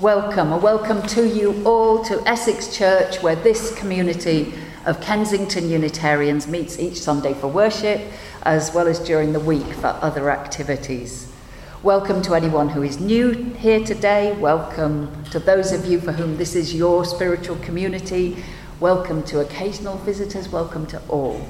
welcome, a welcome to you all to Essex Church, where this community of Kensington Unitarians meets each Sunday for worship, as well as during the week for other activities. Welcome to anyone who is new here today. Welcome to those of you for whom this is your spiritual community. Welcome to occasional visitors. Welcome to all.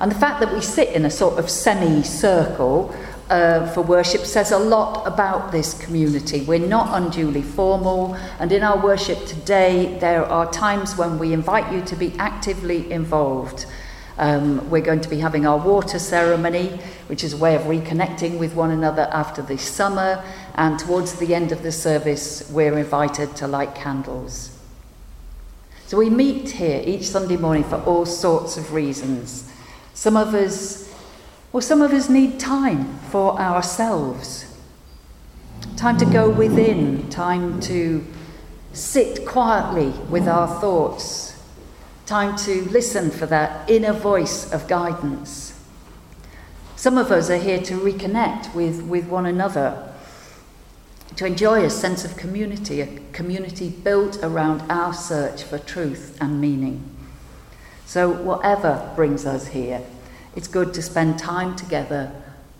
And the fact that we sit in a sort of semi-circle uh, for worship says a lot about this community. We're not unduly formal, and in our worship today, there are times when we invite you to be actively involved. Um, we're going to be having our water ceremony, which is a way of reconnecting with one another after the summer, and towards the end of the service, we're invited to light candles. So we meet here each Sunday morning for all sorts of reasons. Some of us, well, some of us need time for ourselves. Time to go within, time to sit quietly with our thoughts, time to listen for that inner voice of guidance. Some of us are here to reconnect with, with one another, to enjoy a sense of community, a community built around our search for truth and meaning. So, whatever brings us here, it's good to spend time together,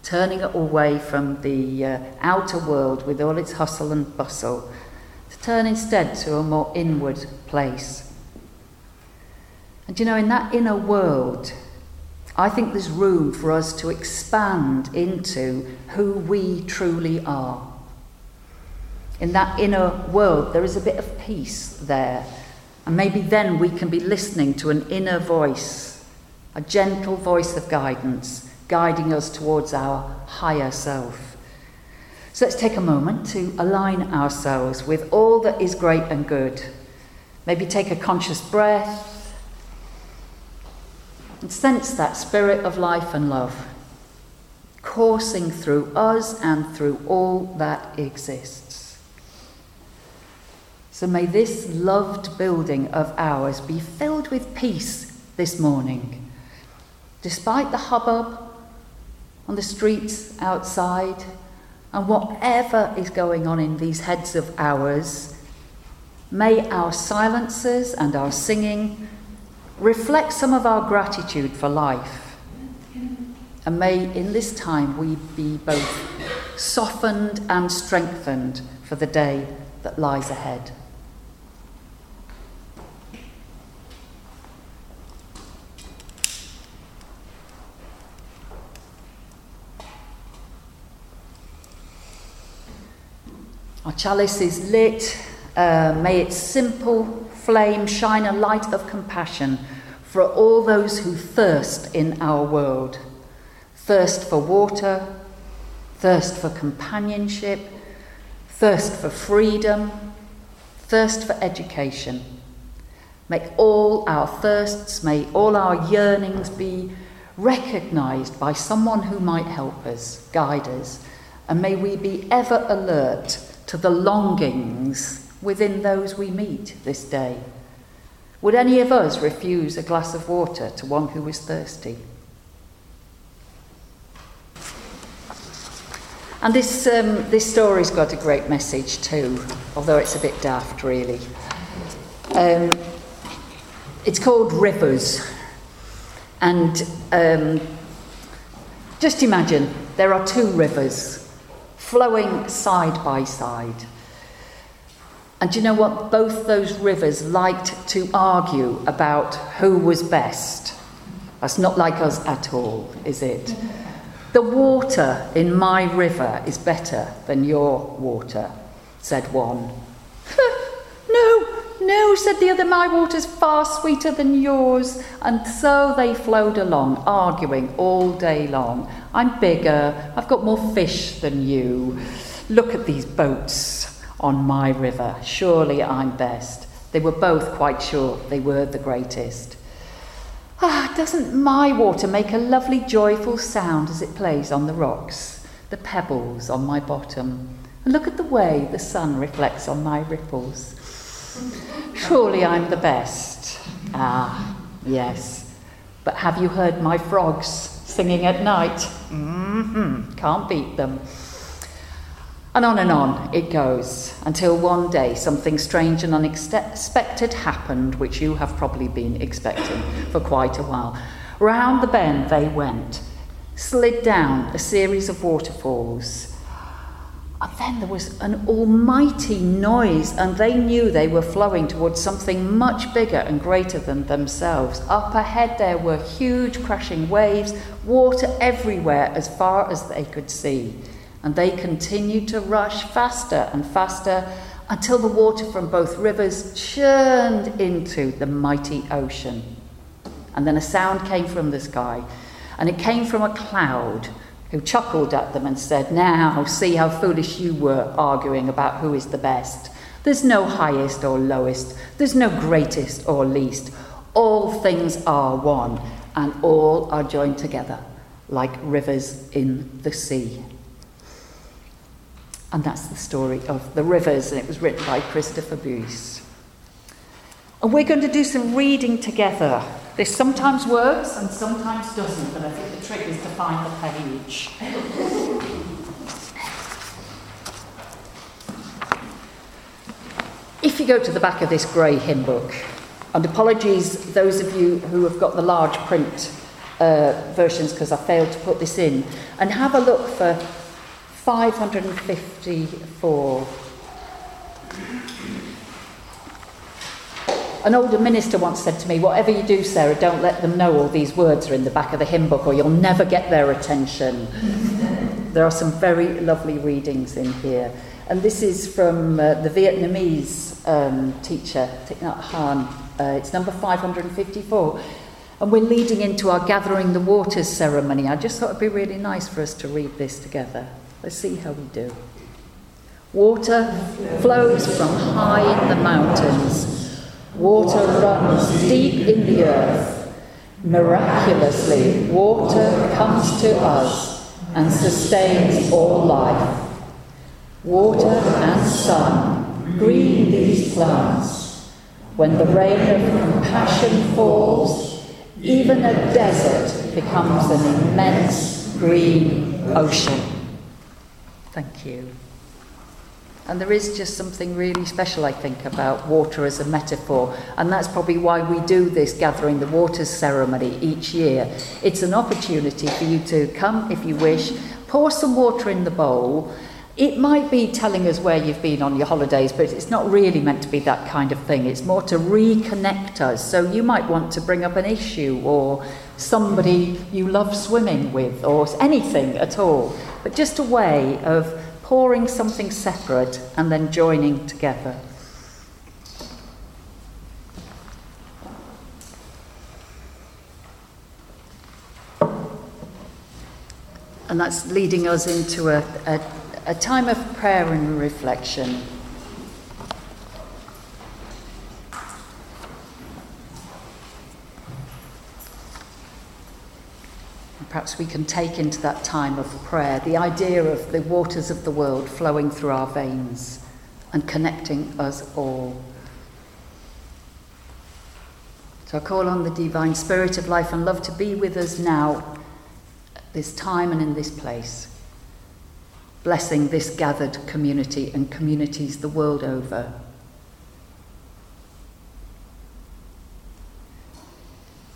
turning away from the uh, outer world with all its hustle and bustle, to turn instead to a more inward place. And you know, in that inner world, I think there's room for us to expand into who we truly are. In that inner world, there is a bit of peace there and maybe then we can be listening to an inner voice, a gentle voice of guidance, guiding us towards our higher self. So let's take a moment to align ourselves with all that is great and good. Maybe take a conscious breath and sense that spirit of life and love coursing through us and through all that exists. So may this loved building of ours be filled with peace this morning. Despite the hubbub on the streets outside and whatever is going on in these heads of ours, may our silences and our singing reflect some of our gratitude for life. And may in this time we be both softened and strengthened for the day that lies ahead. Our chalice is lit. Uh, may its simple flame shine a light of compassion for all those who thirst in our world thirst for water, thirst for companionship, thirst for freedom, thirst for education. Make all our thirsts, may all our yearnings be recognized by someone who might help us, guide us, and may we be ever alert to the longings within those we meet this day? Would any of us refuse a glass of water to one who is thirsty? And this, um, this story's got a great message too, although it's a bit daft, really. Um, it's called Rivers. And um, just imagine there are two rivers flowing side by side. And you know what? Both those rivers liked to argue about who was best. That's not like us at all, is it? The water in my river is better than your water, said one. no, no, said the other, my water's far sweeter than yours. And so they flowed along, arguing all day long. I'm bigger, I've got more fish than you. Look at these boats on my river. Surely I'm best. They were both quite sure they were the greatest. Ah, doesn't my water make a lovely joyful sound as it plays on the rocks, the pebbles on my bottom? And look at the way the sun reflects on my ripples. Surely I'm the best. Ah, yes. But have you heard my frogs singing at night? Mm-hmm. Can't beat them. And on and on it goes until one day something strange and unexpected happened, which you have probably been expecting for quite a while. Round the bend they went, slid down a series of waterfalls. And then there was an almighty noise, and they knew they were flowing towards something much bigger and greater than themselves. Up ahead, there were huge crashing waves, water everywhere as far as they could see and they continued to rush faster and faster until the water from both rivers churned into the mighty ocean. And then a sound came from the sky, and it came from a cloud who chuckled at them and said, Now see how foolish you were arguing about who is the best. There's no highest or lowest, there's no greatest or least. All things are one, and all are joined together like rivers in the sea. And that's the story of the rivers, and it was written by Christopher Buice. And we're going to do some reading together. This sometimes works and sometimes doesn't, but I think the trick is to find the page. if you go to the back of this grey hymn book, and apologies those of you who have got the large print uh, versions because I failed to put this in, and have a look for 554. An older minister once said to me, Whatever you do, Sarah, don't let them know all these words are in the back of the hymn book or you'll never get their attention. there are some very lovely readings in here. And this is from uh, the Vietnamese um, teacher, Thich Nhat Hanh. Uh, it's number 554. And we're leading into our Gathering the Waters ceremony. I just thought it'd be really nice for us to read this together. Let's see how we do. Water flows from high in the mountains. Water runs deep in the earth. Miraculously, water comes to us and sustains all life. Water and sun green these plants. When the rain of compassion falls, even a desert becomes an immense green ocean. Thank you. And there is just something really special, I think, about water as a metaphor. And that's probably why we do this Gathering the Waters ceremony each year. It's an opportunity for you to come, if you wish, pour some water in the bowl. It might be telling us where you've been on your holidays, but it's not really meant to be that kind of thing. It's more to reconnect us. So you might want to bring up an issue or somebody you love swimming with or anything at all but just a way of pouring something separate and then joining together. And that's leading us into a, a, a time of prayer and reflection. Perhaps we can take into that time of prayer the idea of the waters of the world flowing through our veins and connecting us all. So I call on the divine spirit of life and love to be with us now, at this time and in this place, blessing this gathered community and communities the world over.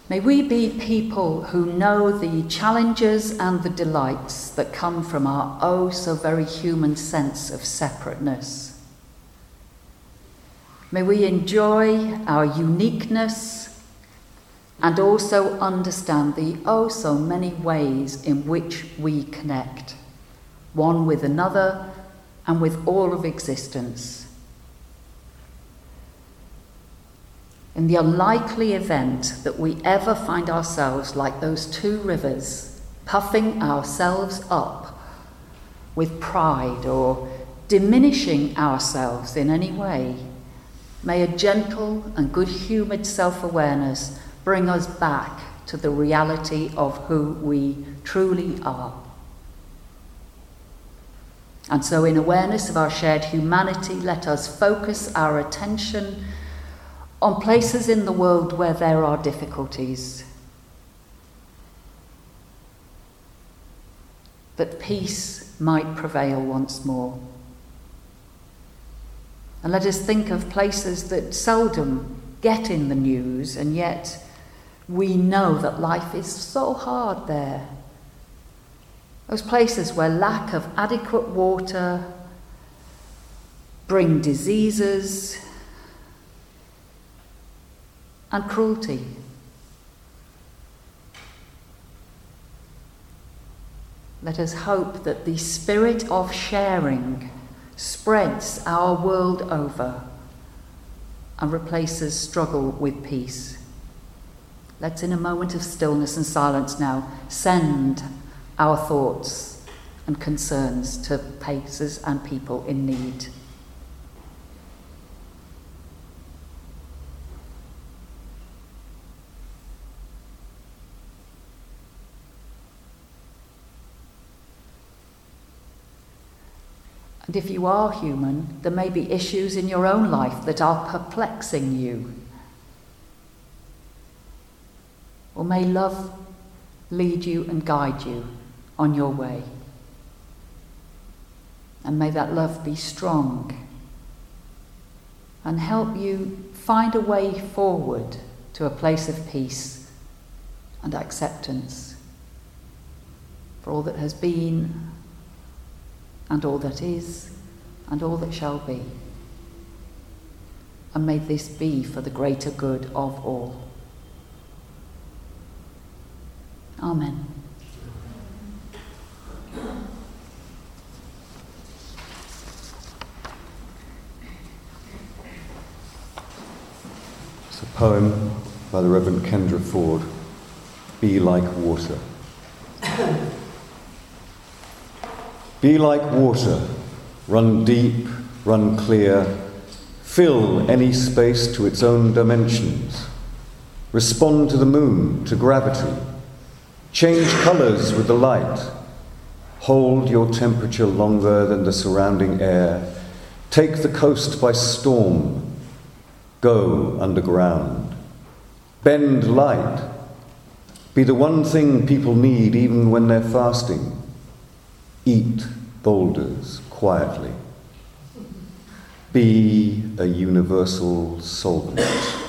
May we be people who know the challenges and the delights that come from our oh so very human sense of separateness. May we enjoy our uniqueness and also understand the oh so many ways in which we connect, one with another and with all of existence. In the unlikely event that we ever find ourselves like those two rivers, puffing ourselves up with pride or diminishing ourselves in any way, may a gentle and good humoured self awareness bring us back to the reality of who we truly are. And so, in awareness of our shared humanity, let us focus our attention on places in the world where there are difficulties. That peace might prevail once more. And let us think of places that seldom get in the news, and yet we know that life is so hard there. Those places where lack of adequate water bring diseases and cruelty. Let us hope that the spirit of sharing spreads our world over and replaces struggle with peace. Let's, in a moment of stillness and silence now, send our thoughts and concerns to places and people in need. And if you are human, there may be issues in your own life that are perplexing you. Or may love lead you and guide you on your way. And may that love be strong and help you find a way forward to a place of peace and acceptance for all that has been and all that is, and all that shall be. And may this be for the greater good of all. Amen. It's a poem by the Reverend Kendra Ford Be Like Water. Be like water, run deep, run clear, fill any space to its own dimensions, respond to the moon, to gravity, change colours with the light, hold your temperature longer than the surrounding air, take the coast by storm, go underground, bend light, be the one thing people need even when they're fasting Eat boulders quietly. Be a universal solvent.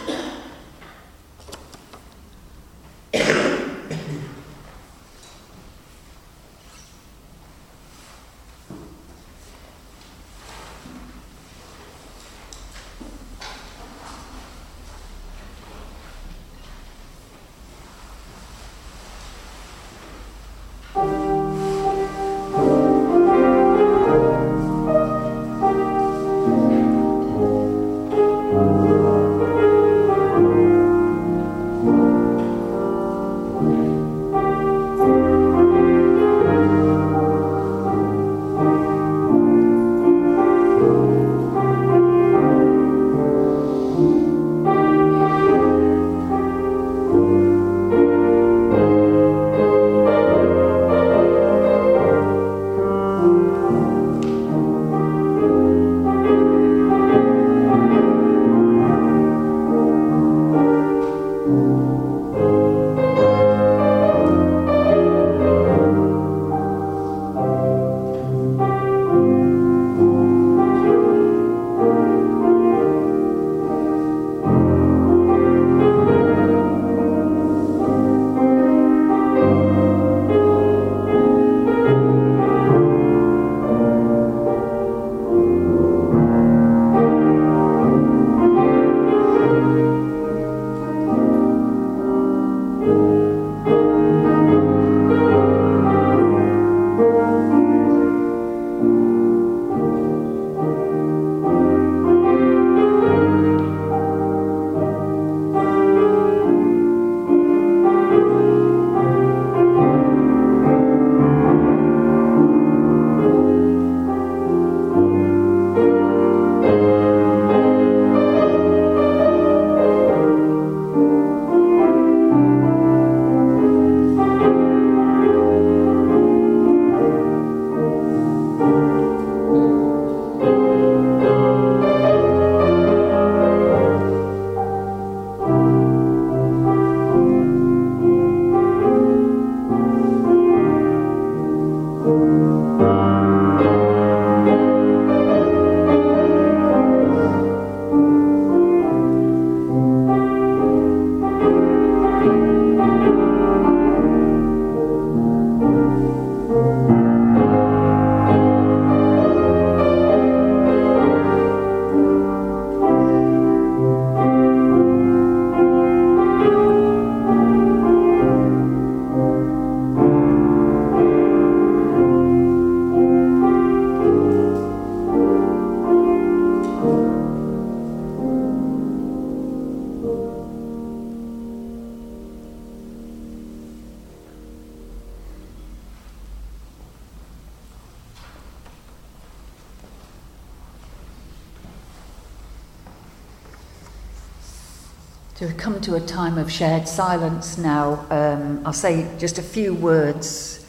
To a time of shared silence now, um, I'll say just a few words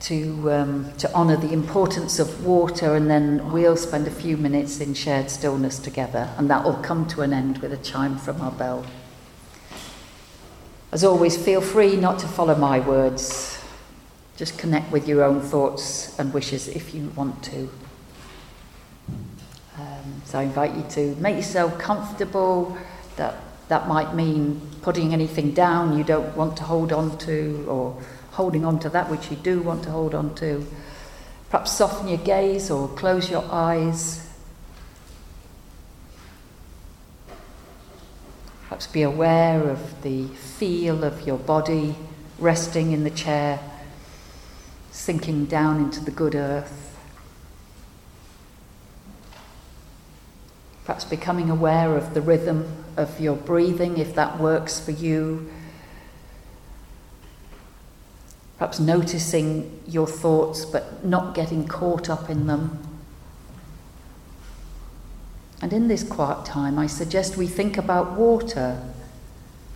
to, um, to honour the importance of water, and then we'll spend a few minutes in shared stillness together, and that will come to an end with a chime from our bell. As always, feel free not to follow my words. Just connect with your own thoughts and wishes if you want to. Um, so I invite you to make yourself comfortable. That, that might mean putting anything down you don't want to hold on to or holding on to that which you do want to hold on to. Perhaps soften your gaze or close your eyes. Perhaps be aware of the feel of your body resting in the chair, sinking down into the good earth. Perhaps becoming aware of the rhythm of your breathing if that works for you Perhaps noticing your thoughts but not getting caught up in them. And in this quiet time, I suggest we think about water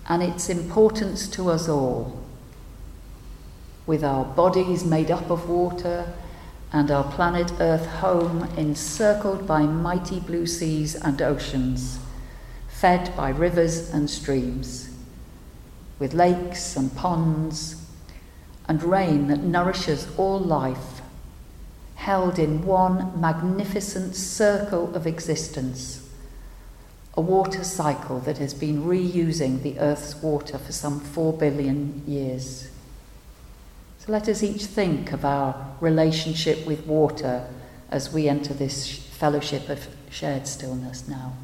and its importance to us all. With our bodies made up of water and our planet Earth home encircled by mighty blue seas and oceans, fed by rivers and streams, with lakes and ponds and rain that nourishes all life, held in one magnificent circle of existence, a water cycle that has been reusing the Earth's water for some four billion years. So let us each think of our relationship with water as we enter this fellowship of shared stillness now.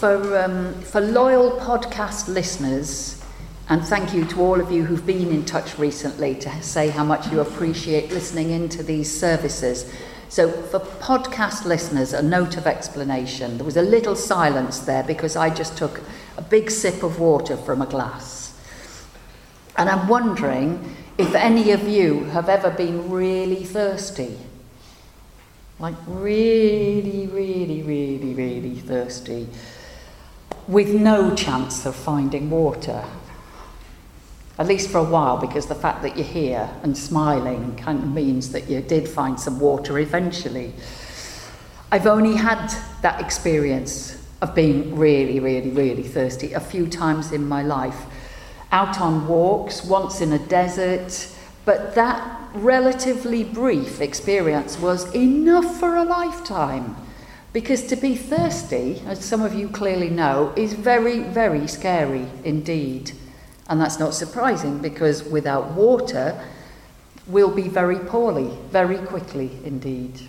For, um, for loyal podcast listeners, and thank you to all of you who've been in touch recently to say how much you appreciate listening into these services. So, for podcast listeners, a note of explanation. There was a little silence there because I just took a big sip of water from a glass. And I'm wondering if any of you have ever been really thirsty. Like, really, really, really, really thirsty with no chance of finding water. At least for a while, because the fact that you're here and smiling kind of means that you did find some water eventually. I've only had that experience of being really, really, really thirsty a few times in my life. Out on walks, once in a desert, but that relatively brief experience was enough for a lifetime. Because to be thirsty, as some of you clearly know, is very, very scary indeed. And that's not surprising because without water, we'll be very poorly, very quickly indeed.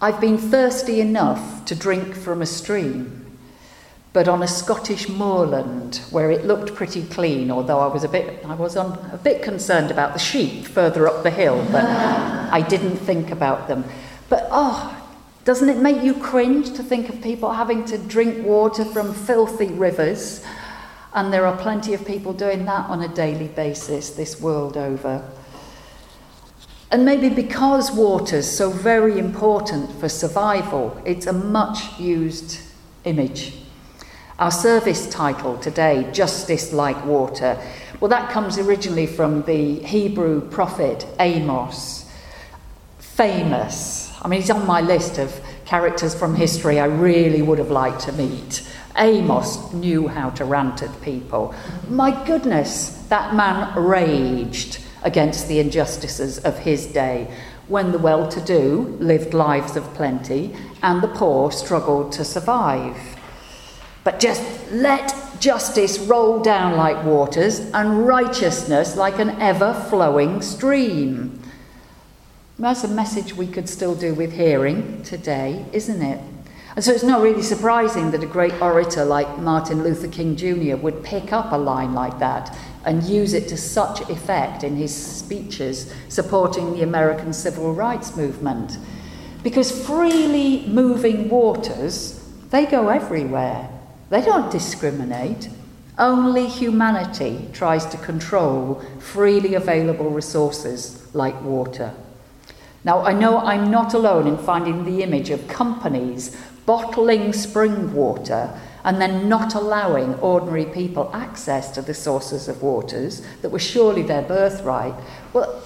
I've been thirsty enough to drink from a stream, but on a Scottish moorland where it looked pretty clean, although I was a bit, I was on, a bit concerned about the sheep further up the hill, but I didn't think about them. But oh, doesn't it make you cringe to think of people having to drink water from filthy rivers? And there are plenty of people doing that on a daily basis this world over. And maybe because water's so very important for survival, it's a much used image. Our service title today, Justice Like Water, well, that comes originally from the Hebrew prophet Amos, famous I mean, he's on my list of characters from history I really would have liked to meet. Amos knew how to rant at people. My goodness, that man raged against the injustices of his day when the well to do lived lives of plenty and the poor struggled to survive. But just let justice roll down like waters and righteousness like an ever flowing stream. That's a message we could still do with hearing today, isn't it? And so it's not really surprising that a great orator like Martin Luther King Jr. would pick up a line like that and use it to such effect in his speeches supporting the American civil rights movement. Because freely moving waters, they go everywhere. They don't discriminate. Only humanity tries to control freely available resources like water. Now, I know I'm not alone in finding the image of companies bottling spring water and then not allowing ordinary people access to the sources of waters that were surely their birthright. Well,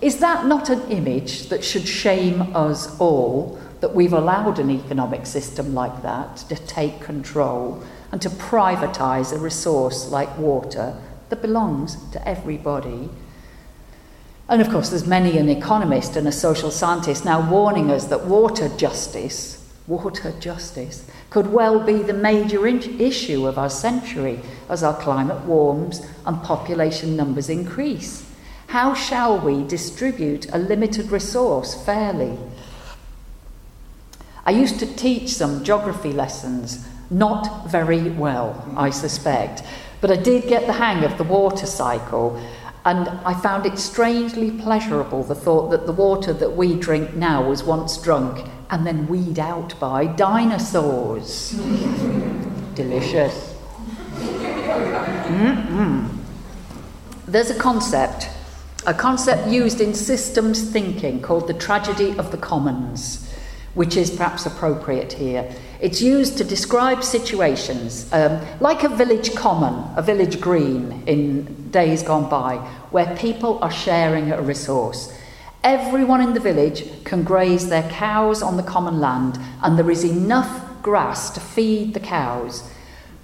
is that not an image that should shame us all that we've allowed an economic system like that to take control and to privatise a resource like water that belongs to everybody? And of course, there's many an economist and a social scientist now warning us that water justice, water justice, could well be the major issue of our century as our climate warms and population numbers increase. How shall we distribute a limited resource fairly? I used to teach some geography lessons, not very well, I suspect, but I did get the hang of the water cycle and I found it strangely pleasurable the thought that the water that we drink now was once drunk and then weed out by dinosaurs. Delicious. Mm-mm. There's a concept, a concept used in systems thinking called the tragedy of the commons, which is perhaps appropriate here. It's used to describe situations um, like a village common, a village green in days gone by, where people are sharing a resource. Everyone in the village can graze their cows on the common land, and there is enough grass to feed the cows.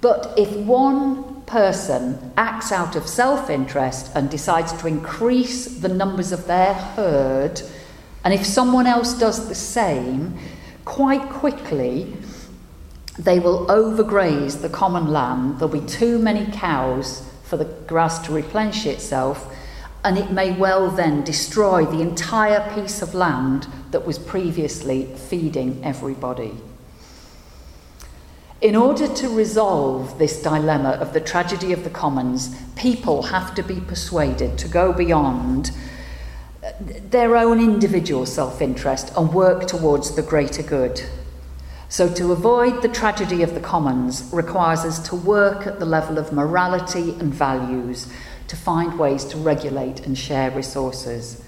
But if one person acts out of self interest and decides to increase the numbers of their herd, and if someone else does the same, quite quickly they will overgraze the common land. There'll be too many cows for the grass to replenish itself, and it may well then destroy the entire piece of land that was previously feeding everybody. In order to resolve this dilemma of the tragedy of the commons, people have to be persuaded to go beyond uh, their own individual self interest and work towards the greater good. So, to avoid the tragedy of the commons requires us to work at the level of morality and values to find ways to regulate and share resources.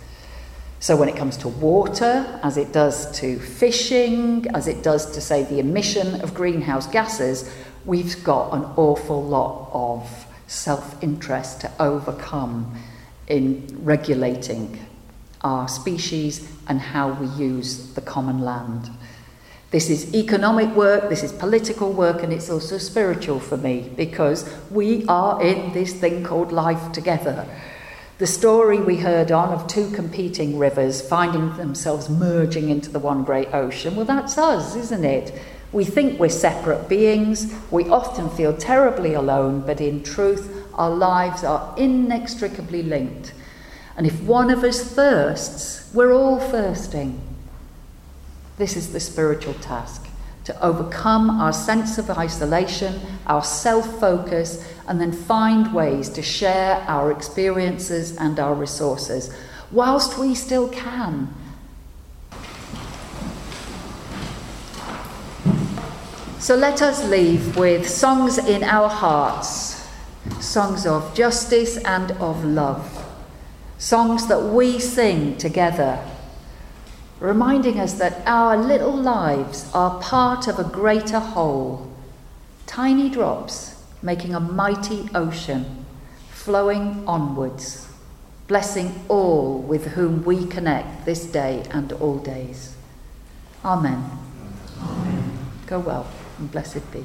So, when it comes to water, as it does to fishing, as it does to, say, the emission of greenhouse gases, we've got an awful lot of self interest to overcome in regulating our species and how we use the common land. This is economic work, this is political work, and it's also spiritual for me because we are in this thing called life together. The story we heard on of two competing rivers finding themselves merging into the one great ocean, well, that's us, isn't it? We think we're separate beings, we often feel terribly alone, but in truth, our lives are inextricably linked. And if one of us thirsts, we're all thirsting. This is the spiritual task to overcome our sense of isolation, our self focus, and then find ways to share our experiences and our resources whilst we still can. So let us leave with songs in our hearts, songs of justice and of love, songs that we sing together reminding us that our little lives are part of a greater whole, tiny drops making a mighty ocean, flowing onwards, blessing all with whom we connect this day and all days. Amen. Go well and blessed be.